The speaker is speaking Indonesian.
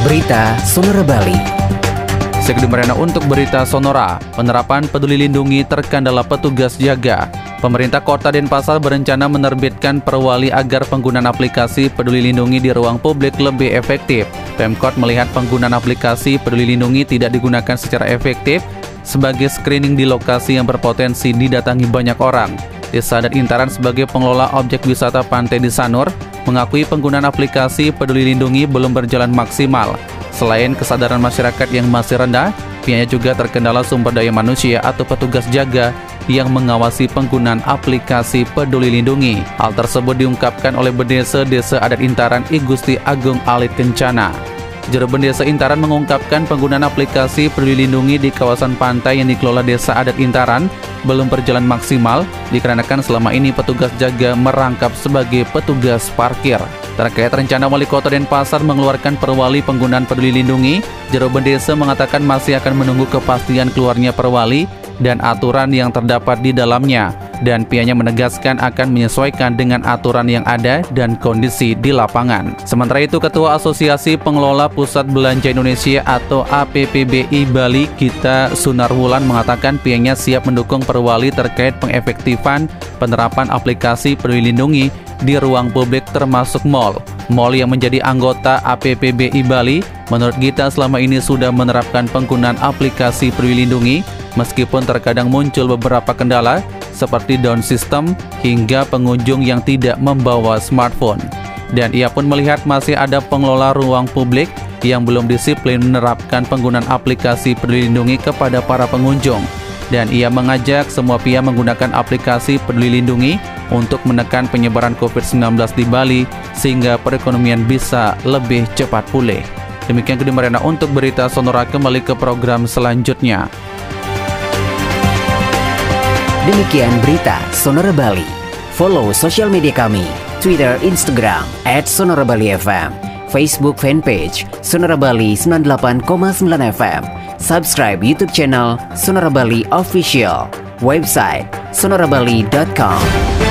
Berita Sonora Bali. Segede untuk berita Sonora, penerapan peduli lindungi terkendala petugas jaga. Pemerintah Kota Denpasar berencana menerbitkan perwali agar penggunaan aplikasi peduli lindungi di ruang publik lebih efektif. Pemkot melihat penggunaan aplikasi peduli lindungi tidak digunakan secara efektif sebagai screening di lokasi yang berpotensi didatangi banyak orang. Desa Adat Intaran sebagai pengelola objek wisata Pantai di Sanur mengakui penggunaan aplikasi peduli lindungi belum berjalan maksimal. Selain kesadaran masyarakat yang masih rendah, pihaknya juga terkendala sumber daya manusia atau petugas jaga yang mengawasi penggunaan aplikasi Peduli Lindungi. Hal tersebut diungkapkan oleh Bendesa Desa Adat Intaran Igusti Agung Alit Kencana. Juru Desa Intaran mengungkapkan penggunaan aplikasi Peduli Lindungi di kawasan pantai yang dikelola Desa Adat Intaran belum berjalan maksimal dikarenakan selama ini petugas jaga merangkap sebagai petugas parkir. Terkait rencana Wali Kota Denpasar mengeluarkan perwali penggunaan peduli lindungi, Jero Bendesa mengatakan masih akan menunggu kepastian keluarnya perwali dan aturan yang terdapat di dalamnya dan pihaknya menegaskan akan menyesuaikan dengan aturan yang ada dan kondisi di lapangan. Sementara itu, Ketua Asosiasi Pengelola Pusat Belanja Indonesia atau APPBI Bali, Kita Sunarwulan mengatakan pihaknya siap mendukung perwali terkait pengefektifan penerapan aplikasi peduli lindungi di ruang publik termasuk mall. Mall yang menjadi anggota APPBI Bali, menurut Gita selama ini sudah menerapkan penggunaan aplikasi Peduli Lindungi, meskipun terkadang muncul beberapa kendala seperti down system hingga pengunjung yang tidak membawa smartphone. Dan ia pun melihat masih ada pengelola ruang publik yang belum disiplin menerapkan penggunaan aplikasi Peduli Lindungi kepada para pengunjung. Dan ia mengajak semua pihak menggunakan aplikasi Peduli Lindungi untuk menekan penyebaran COVID-19 di Bali sehingga perekonomian bisa lebih cepat pulih. Demikian kedua untuk berita Sonora kembali ke program selanjutnya. Demikian berita Sonora Bali. Follow sosial media kami, Twitter, Instagram, at Sonora Bali FM, Facebook fanpage Sonora Bali 98,9 FM, subscribe YouTube channel Sonora Bali Official, website sonorabali.com.